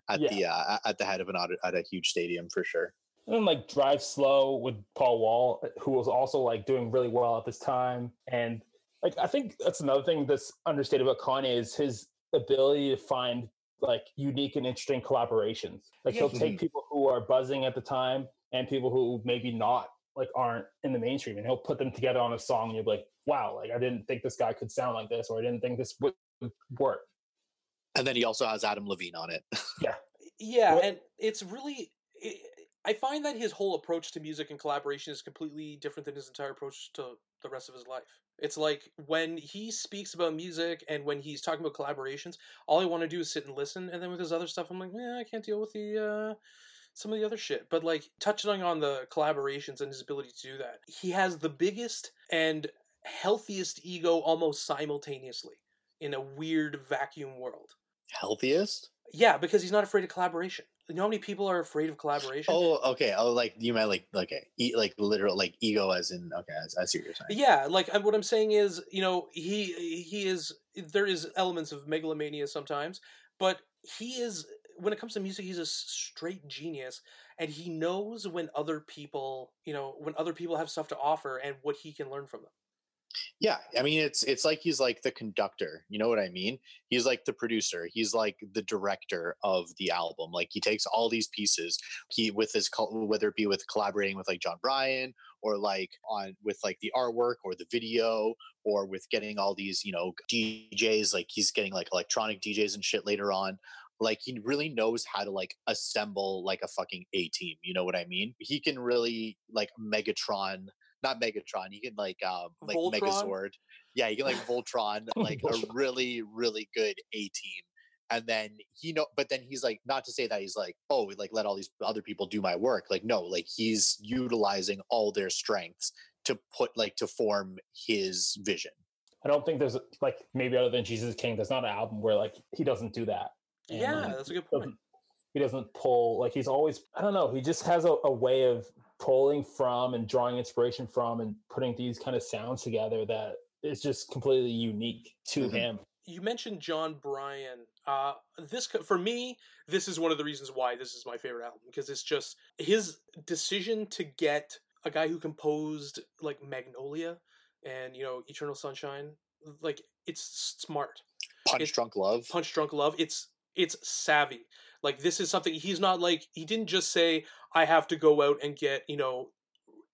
at yeah. the uh, at the head of an at a huge stadium for sure. And then like Drive Slow with Paul Wall, who was also like doing really well at this time, and like I think that's another thing that's understated about Kanye is his ability to find like unique and interesting collaborations. Like yeah. he'll take people who are buzzing at the time and people who maybe not like aren't in the mainstream and he'll put them together on a song and you'll be like, wow, like I didn't think this guy could sound like this or I didn't think this would work. And then he also has Adam Levine on it. yeah. Yeah, and it's really it, I find that his whole approach to music and collaboration is completely different than his entire approach to the rest of his life. It's like when he speaks about music and when he's talking about collaborations, all I want to do is sit and listen. And then with his other stuff, I'm like, yeah, I can't deal with the uh, some of the other shit. But like touching on the collaborations and his ability to do that, he has the biggest and healthiest ego almost simultaneously in a weird vacuum world. Healthiest? Yeah, because he's not afraid of collaboration. You know how many people are afraid of collaboration? Oh, okay. Oh, like you meant like okay, e- like literal like ego as in okay. I, I see what you're saying. Yeah, like what I'm saying is, you know, he he is there is elements of megalomania sometimes, but he is when it comes to music, he's a straight genius, and he knows when other people, you know, when other people have stuff to offer and what he can learn from them. Yeah, I mean it's it's like he's like the conductor. You know what I mean? He's like the producer. He's like the director of the album. Like he takes all these pieces. He with his whether it be with collaborating with like John Brion or like on with like the artwork or the video or with getting all these you know DJs. Like he's getting like electronic DJs and shit later on. Like he really knows how to like assemble like a fucking A team. You know what I mean? He can really like Megatron not Megatron. You can like um like Voltron? Megazord. Yeah, you can like Voltron, like a really really good A team. And then he know, but then he's like, not to say that he's like, oh, like let all these other people do my work. Like no, like he's utilizing all their strengths to put like to form his vision. I don't think there's like maybe other than Jesus King, there's not an album where like he doesn't do that. And, yeah, like, that's a good point. He doesn't pull like he's always I don't know, he just has a, a way of pulling from and drawing inspiration from and putting these kind of sounds together that is just completely unique to mm-hmm. him. You mentioned John Brion. Uh, this for me, this is one of the reasons why this is my favorite album because it's just his decision to get a guy who composed like Magnolia and you know Eternal Sunshine. Like it's smart. Punch it's, Drunk Love. Punch Drunk Love. It's it's savvy. Like this is something he's not like he didn't just say I have to go out and get, you know,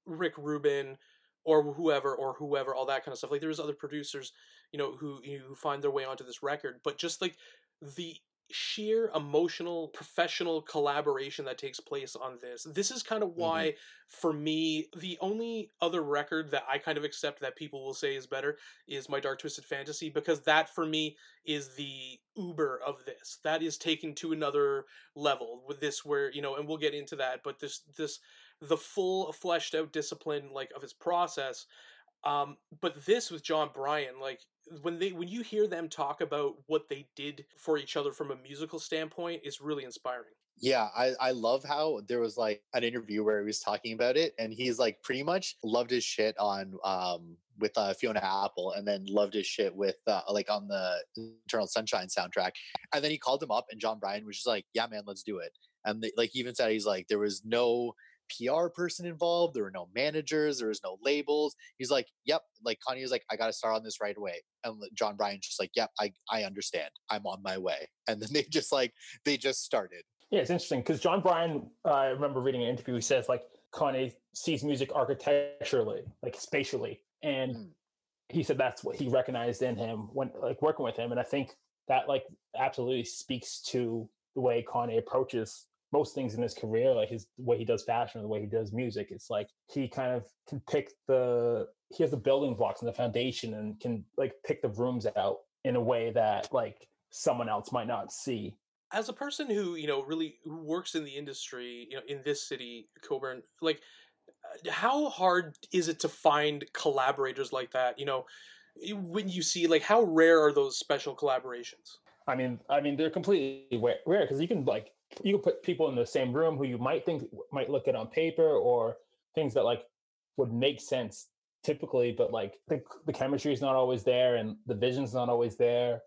Rick Rubin or whoever or whoever all that kind of stuff. Like there's other producers, you know, who who find their way onto this record, but just like the sheer emotional professional collaboration that takes place on this this is kind of mm-hmm. why mm-hmm. for me the only other record that i kind of accept that people will say is better is my dark twisted fantasy because that for me is the uber of this that is taken to another level with this where you know and we'll get into that but this this the full fleshed out discipline like of his process um but this with John Brion, like when they when you hear them talk about what they did for each other from a musical standpoint is really inspiring. Yeah I, I love how there was like an interview where he was talking about it and he's like pretty much loved his shit on um with uh, fiona apple and then loved his shit with uh, like on the eternal sunshine soundtrack and then he called him up and John Brion was just like yeah man let's do it. And they, like he even said he's like there was no PR person involved. There were no managers. There was no labels. He's like, "Yep." Like Kanye was like, "I got to start on this right away." And John Brion's just like, "Yep, I I understand. I'm on my way." And then they just like they just started. Yeah, it's interesting because John Brion, Uh, I remember reading an interview. He says like Kanye sees music architecturally, like spatially, and mm. he said that's what he recognized in him when like working with him. And I think that like absolutely speaks to the way Kanye approaches most things in his career, like his the way he does fashion or the way he does music, it's like he kind of can pick the he has the building blocks and the foundation and can like pick the rooms out in a way that like someone else might not see. As a person who, you know, really who works in the industry, you know, in this city, Coburn, like uh, how hard is it to find collaborators like that? You know, when you see like how rare are those special collaborations? I mean, I mean, they're completely rare because you can like you can put people in the same room who you might think might look at on paper or things that like would make sense typically, but like the, the chemistry is not always there and the vision's not always there.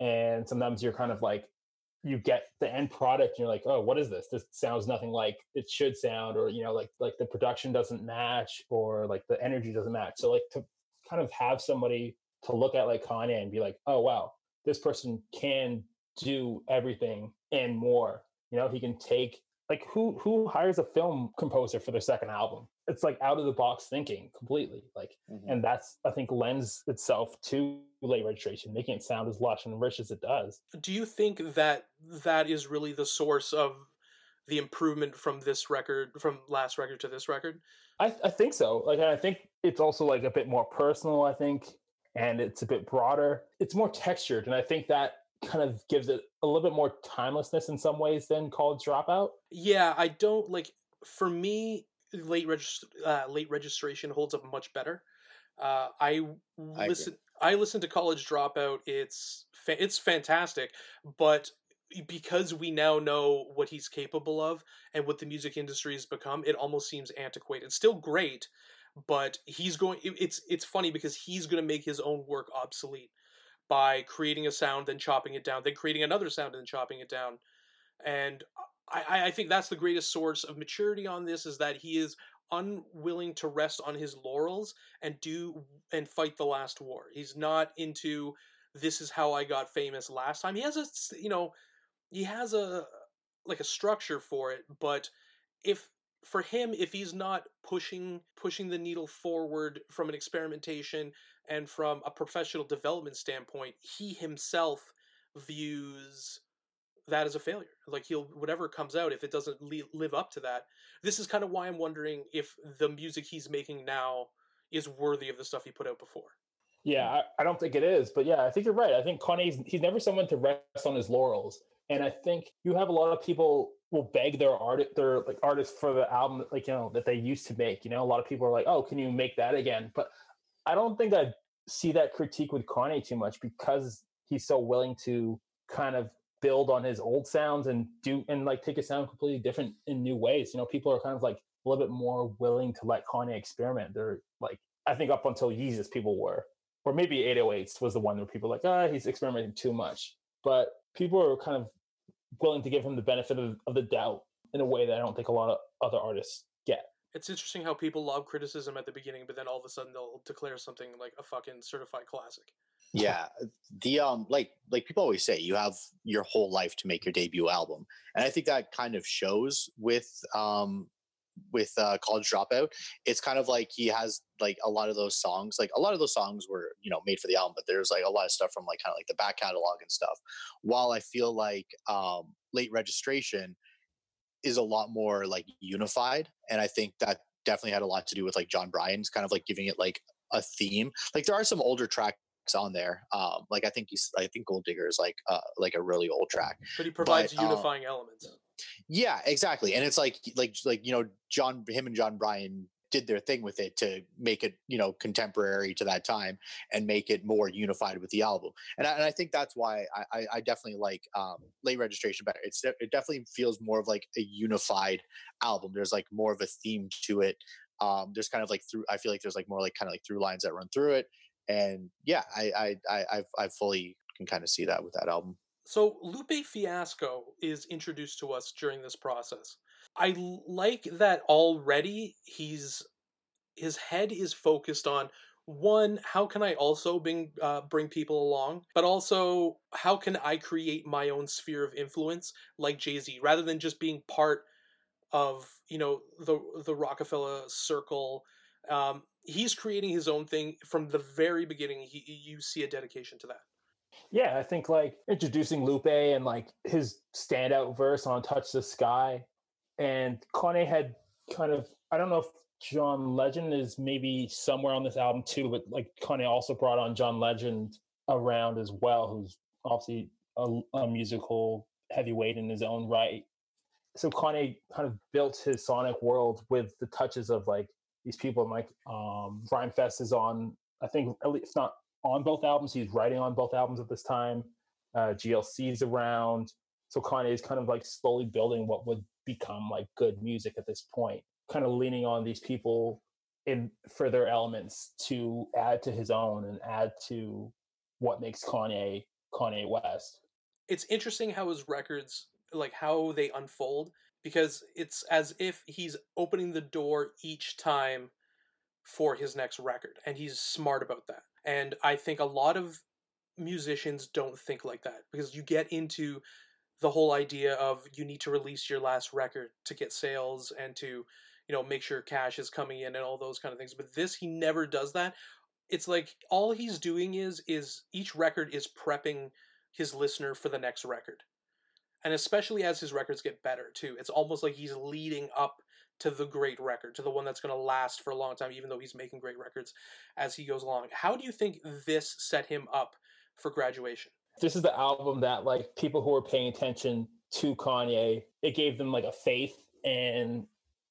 And sometimes you're kind of like, you get the end product and you're like, oh, what is this? This sounds nothing like it should sound, or you know, like like the production doesn't match or like the energy doesn't match. So like to kind of have somebody to look at like Kanye and be like, oh wow, this person can do everything and more you know, he can take like who who hires a film composer for their second album? It's like out of the box thinking completely. Like, mm-hmm. and that's I think lends itself to late registration, making it sound as lush and rich as it does. Do you think that that is really the source of the improvement from this record from last record to this record? I, I think so. Like I think it's also like a bit more personal. I think, and it's a bit broader. It's more textured, and I think that kind of gives it a little bit more timelessness in some ways than College Dropout. Yeah, I don't like. For me, late regist- uh, late registration holds up much better. Uh, I listen. I, I listen to College Dropout. It's fa- it's fantastic, but because we now know what he's capable of and what the music industry has become, it almost seems antiquated. It's still great, but he's going. It's it's funny because he's going to make his own work obsolete by creating a sound, then chopping it down, then creating another sound, and then chopping it down. And I, I think that's the greatest source of maturity on this is that he is unwilling to rest on his laurels and do and fight the last war. He's not into this is how I got famous last time. He has a you know he has a like a structure for it, but if for him if he's not pushing pushing the needle forward from an experimentation and from a professional development standpoint, he himself views that as a failure. Like he'll whatever comes out if it doesn't live up to that. This is kind of why I'm wondering if the music he's making now is worthy of the stuff he put out before. Yeah, I, I don't think it is, but yeah, I think you're right. I think Kanye's he's never someone to rest on his laurels, and I think you have a lot of people will beg their art their like artists for the album like you know that they used to make. You know, a lot of people are like, "Oh, can you make that again?" But I don't think I see that critique with Kanye too much because he's so willing to kind of build on his old sounds and do and like take a sound completely different in new ways. You know, people are kind of like a little bit more willing to let Kanye experiment. They're like, I think up until Yeezus, people were, or maybe 808s was the one where people like, ah, he's experimenting too much. But people are kind of willing to give him the benefit of, of the doubt in a way that I don't think a lot of other artists. It's interesting how people lob criticism at the beginning, but then all of a sudden they'll declare something like a fucking certified classic. Yeah, the um, like like people always say, you have your whole life to make your debut album, and I think that kind of shows with um with uh, College Dropout. It's kind of like he has like a lot of those songs. Like a lot of those songs were you know made for the album, but there's like a lot of stuff from like kind of like the back catalog and stuff. While I feel like um, Late Registration is a lot more like unified, and I think that definitely had a lot to do with like John Brion's kind of like giving it like a theme. Like there are some older tracks on there. Um, like I think he's, I think Gold Digger is like, uh, like a really old track. But he provides but, um unifying um, elements. Yeah, exactly. And it's like, like, like you know, John, him and John Brion did their thing with it to make it, you know, contemporary to that time and make it more unified with the album. And I, and I think that's why I, I definitely like um, Late Registration better. It's it definitely feels more of like a unified album. There's like more of a theme to it. Um, there's kind of like through. I feel like there's like more like kind of like through lines that run through it and yeah, I I I I fully can kind of see that with that album. So Lupe Fiasco is introduced to us during this process. I like that already. He's his head is focused on one how can i also bring uh, bring people along but also how can i create my own sphere of influence like jay-z rather than just being part of you know the the roc-a-fella circle um, he's creating his own thing from the very beginning. He, you see a dedication to that. Yeah, I think like introducing Lupe and like his standout verse on "Touch the Sky," and Kanye had kind of I don't know if John Legend is maybe somewhere on this album too, but like Kanye also brought on John Legend around as well, who's obviously a, a musical heavyweight in his own right. So Kanye kind of built his sonic world with the touches of like these people like um Rhymefest is on I think at least not on both albums. He's writing on both albums at this time. Uh, GLC's around. So Kanye is kind of like slowly building what would become like G.O.O.D. Music at this point, kind of leaning on these people in for their elements to add to his own and add to what makes Kanye Kanye West. It's interesting how his records like how they unfold because it's as if he's opening the door each time for his next record and he's smart about that and i think a lot of musicians don't think like that because you get into the whole idea of you need to release your last record to get sales and to you know make sure cash is coming in and all those kind of things but this he never does that it's like all he's doing is is each record is prepping his listener for the next record and especially as his records get better too. It's almost like he's leading up to the great record, to the one that's going to last for a long time, even though he's making great records as he goes along. How do you think this set him up for graduation? This is the album that like people who are paying attention to Kanye, it gave them like a faith and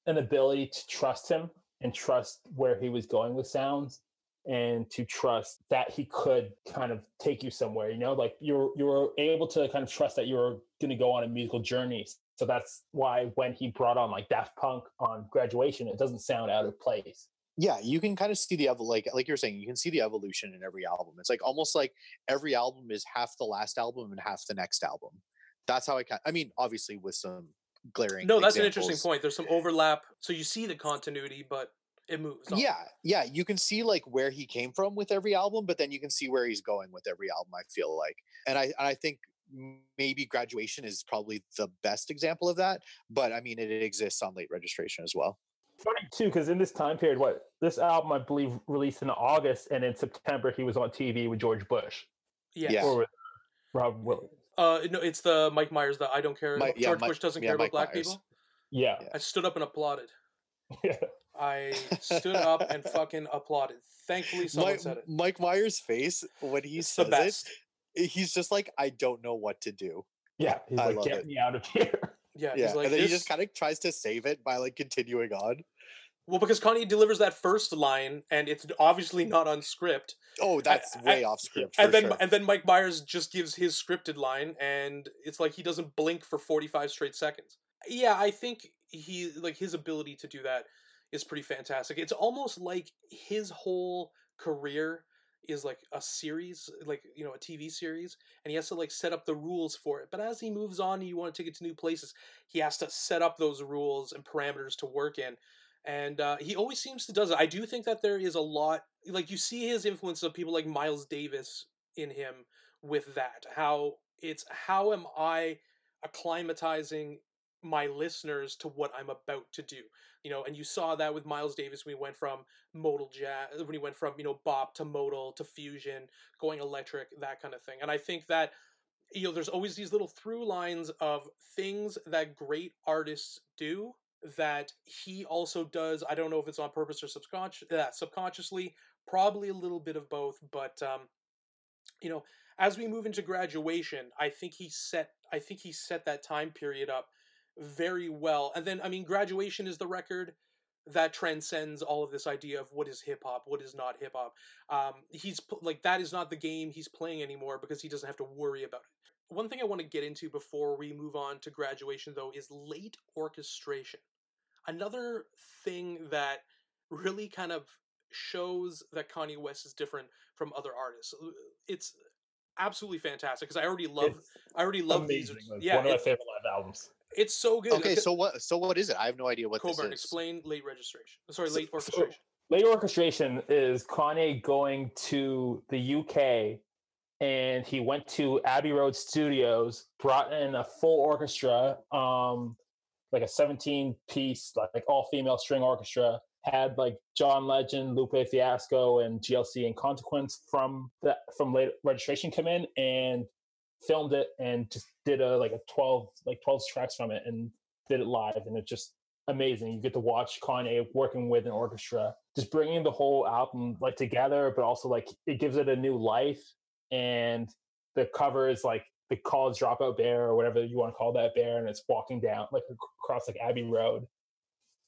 an ability to trust him and trust where he was going with sounds and to trust that he could kind of take you somewhere you know? Like you're you're able to kind of trust that you're going to go on a musical journey. So that's why when he brought on like daft punk on graduation it doesn't sound out of place yeah you can kind of see the like like you're saying you can see the evolution in every album it's like almost like every album is half the last album and half the next album that's how i can i mean obviously with some glaring No, that's an interesting point. There's some overlap, so you see the continuity, but it moves. On. Yeah, yeah, you can see like where he came from with every album, but then you can see where he's going with every album. I feel like, and I and I think maybe graduation is probably the best example of that. But I mean, it exists on late registration as well. Funny too because in this time period what this album i believe released in august and in september he was on tv with george bush Yes. Yeah. or with rob williams Uh, no, it's the Mike Myers. The I don't care. Mike- yeah, George Mike- Bush doesn't yeah, care about Mike black Myers. people. yeah Yeah. I stood up and applauded. yeah I stood up and fucking applauded. Thankfully, someone Mike, said it. Mike Myers' face when he It's the says best. it, he's just like, I don't know what to do. yeah he's I like get it. me out of here Yeah, Yeah, he's like and then this. he just kind of tries to save it by like continuing on. well, because Kanye delivers that first line, and it's obviously not on script. Oh, that's way off script. and then sure. and then Mike Myers just gives his scripted line, and it's like he doesn't blink for forty five straight seconds. Yeah, I think he like his ability to do that is pretty fantastic. It's almost like his whole career is like a series, like you know, a TV series, and he has to like set up the rules for it. But as he moves on, you want to take it to new places, he has to set up those rules and parameters to work in. And uh, he always seems to does it. I do think that there is a lot, like you see his influence of people like Miles Davis in him with that. How it's how am I acclimatizing my listeners to what I'm about to do? You know, and you saw that with Miles Davis when he went from modal jazz, when he went from you know bop to modal to fusion, going electric, that kind of thing. And I think that you know there's always these little through lines of things that great artists do that he also does. I don't know if it's on purpose or subconscious, uh, subconsciously, probably a little bit of both. But um, you know, as we move into graduation, I think he set I think he set that time period up very well. And then I mean, graduation is the record that transcends all of this idea of what is hip hop, what is not hip hop. Um, he's like that is not the game he's playing anymore because he doesn't have to worry about it. One thing I want to get into before we move on to graduation, though, is late orchestration. Another thing that really kind of shows that Kanye West is different from other artists. It's absolutely fantastic because I already love, It's I already love amazing these. Like, Yeah, one of my favorite live albums it's so good. okay, so what? So what is it? I have no idea what Coburn, this is. explain late registration. Sorry, So- late so- orchestration. late orchestration is Kanye going to the UK and he went to Abbey Road Studios, brought in a full orchestra, um, like a 17 piece, like all female string orchestra, had like John Legend, Lupe Fiasco, and GLC and Consequence from the from late registration come in and filmed it and just did a like a 12 like 12 tracks from it and did it live and it's just amazing. You get to watch Kanye working with an orchestra, just bringing the whole album like together, but also like it gives it a new life. And the cover is like the college dropout bear or whatever you want to call that bear, and it's walking down like across like Abbey Road.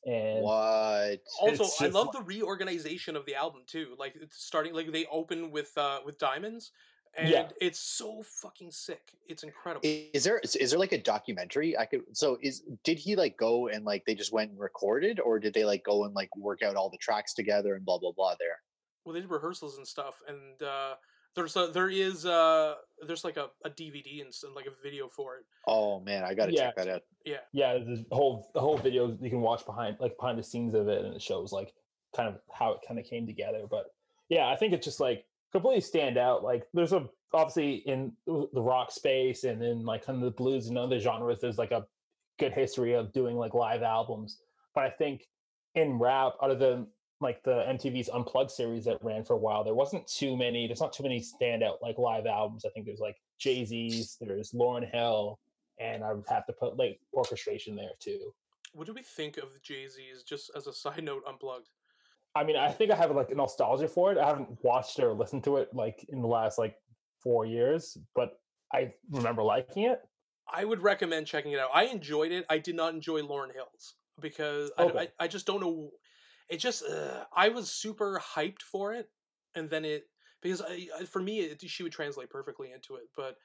And What? Also, it's I love like- the reorganization of the album too. Like it's starting, like they open with uh with diamonds, and Yeah. it's so fucking sick. It's incredible. Is there is, is there like a documentary I could so is did he like go and like they just went and recorded or did they like go and like work out all the tracks together and blah blah blah there? well, they did rehearsals and stuff, and uh there's a there is uh there's like a, a DVD and, s- and like a video for it. Oh man, I gotta Yeah. check that out. Yeah, yeah, the whole the whole video you can watch behind like behind the scenes of it, and it shows like kind of how it kind of came together. But yeah, I think it's just like completely stand out. Like there's a obviously in the rock space and in like kind of the blues and other genres, there's like a good history of doing like live albums. But I think in rap, other than like the MTV's Unplugged series that ran for a while, there wasn't too many. There's not too many standout like live albums. I think there's like Jay Z's, there's Lauryn Hill, and I would have to put like orchestration there too. What do we think of Jay Z's? Just as a side note, unplugged. I mean, I think I have like a nostalgia for it. I haven't watched or listened to it like in the last like four years, but I remember liking it. I would recommend checking it out. I enjoyed it. I did not enjoy Lauryn Hill's because Okay. I, I, I just don't know. It just uh, I was super hyped for it, and then it because I, for me it, she would translate perfectly into it, but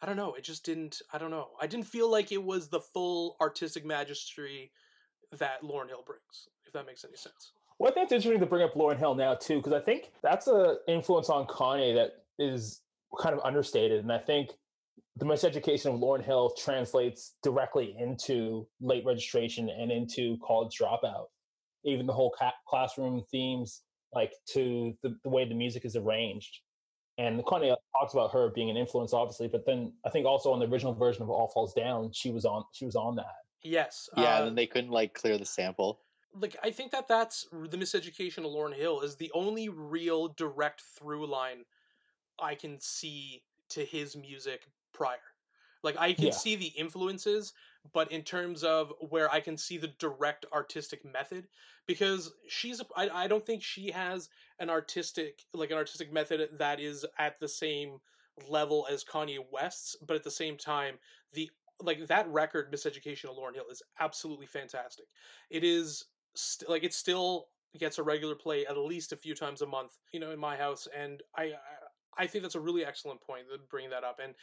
I don't know. It just didn't. I don't know. I didn't feel like it was the full artistic magistry that Lauryn Hill brings. If that makes any sense. Well, I think it's interesting to bring up Lauryn Hill now too, because I think that's a influence on Kanye that is kind of understated, and I think the miseducation of Lauryn Hill translates directly into late registration and into college dropout. Even the whole ca- classroom themes, like to the, the way the music is arranged. And Kanye talks about her being an influence, obviously, but then I think also on the original version of All Falls Down, she was on she was on that. Yes. Yeah, uh, and then they couldn't like clear the sample. Like I think that that's the miseducation of Lauryn Hill is the only real direct through line I can see to his music prior. Like I can Yeah. see the influences, but in terms of where I can see the direct artistic method, because she's a, I, I don't think she has an artistic like an artistic method that is at the same level as Kanye West's, but at the same time the like that record miseducation of Lauryn Hill is absolutely fantastic. It is st- like it still gets a regular play at least a few times a month, you know, in my house, and I I, think that's a really excellent point that bringing that up, and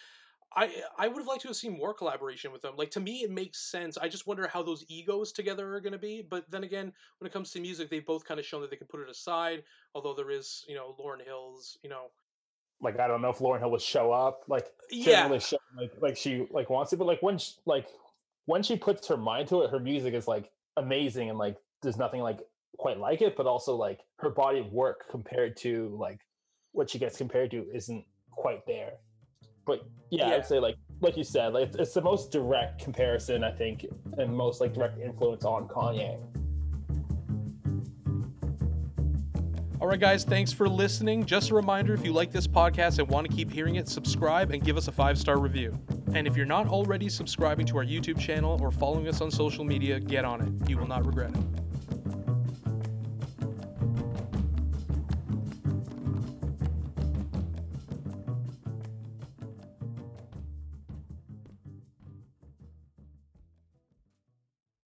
I I would have liked to have seen more collaboration with them. Like to me, it makes sense. I just wonder how those egos together are going to be. But then again, when it comes to music, they've both kind of shown that they can put it aside. Although there is, you know, Lauryn Hill's, you know, Like I don't know if Lauryn Hill would show up. Like she yeah, really show like like she like wants to, but like when she, like when she puts her mind to it, her music is like amazing and like there's nothing like quite like it, but also like her body of work compared to like what she gets compared to isn't quite there. But yeah, Yeah. I'd say like like you said, like it's, it's the most direct comparison I think and most like direct influence on Kanye. All right, guys, thanks for listening. Just a reminder if you like this podcast and want to keep hearing it, subscribe and give us a five star review. And if you're not already subscribing to our YouTube channel or following us on social media, get on it. You will not regret it.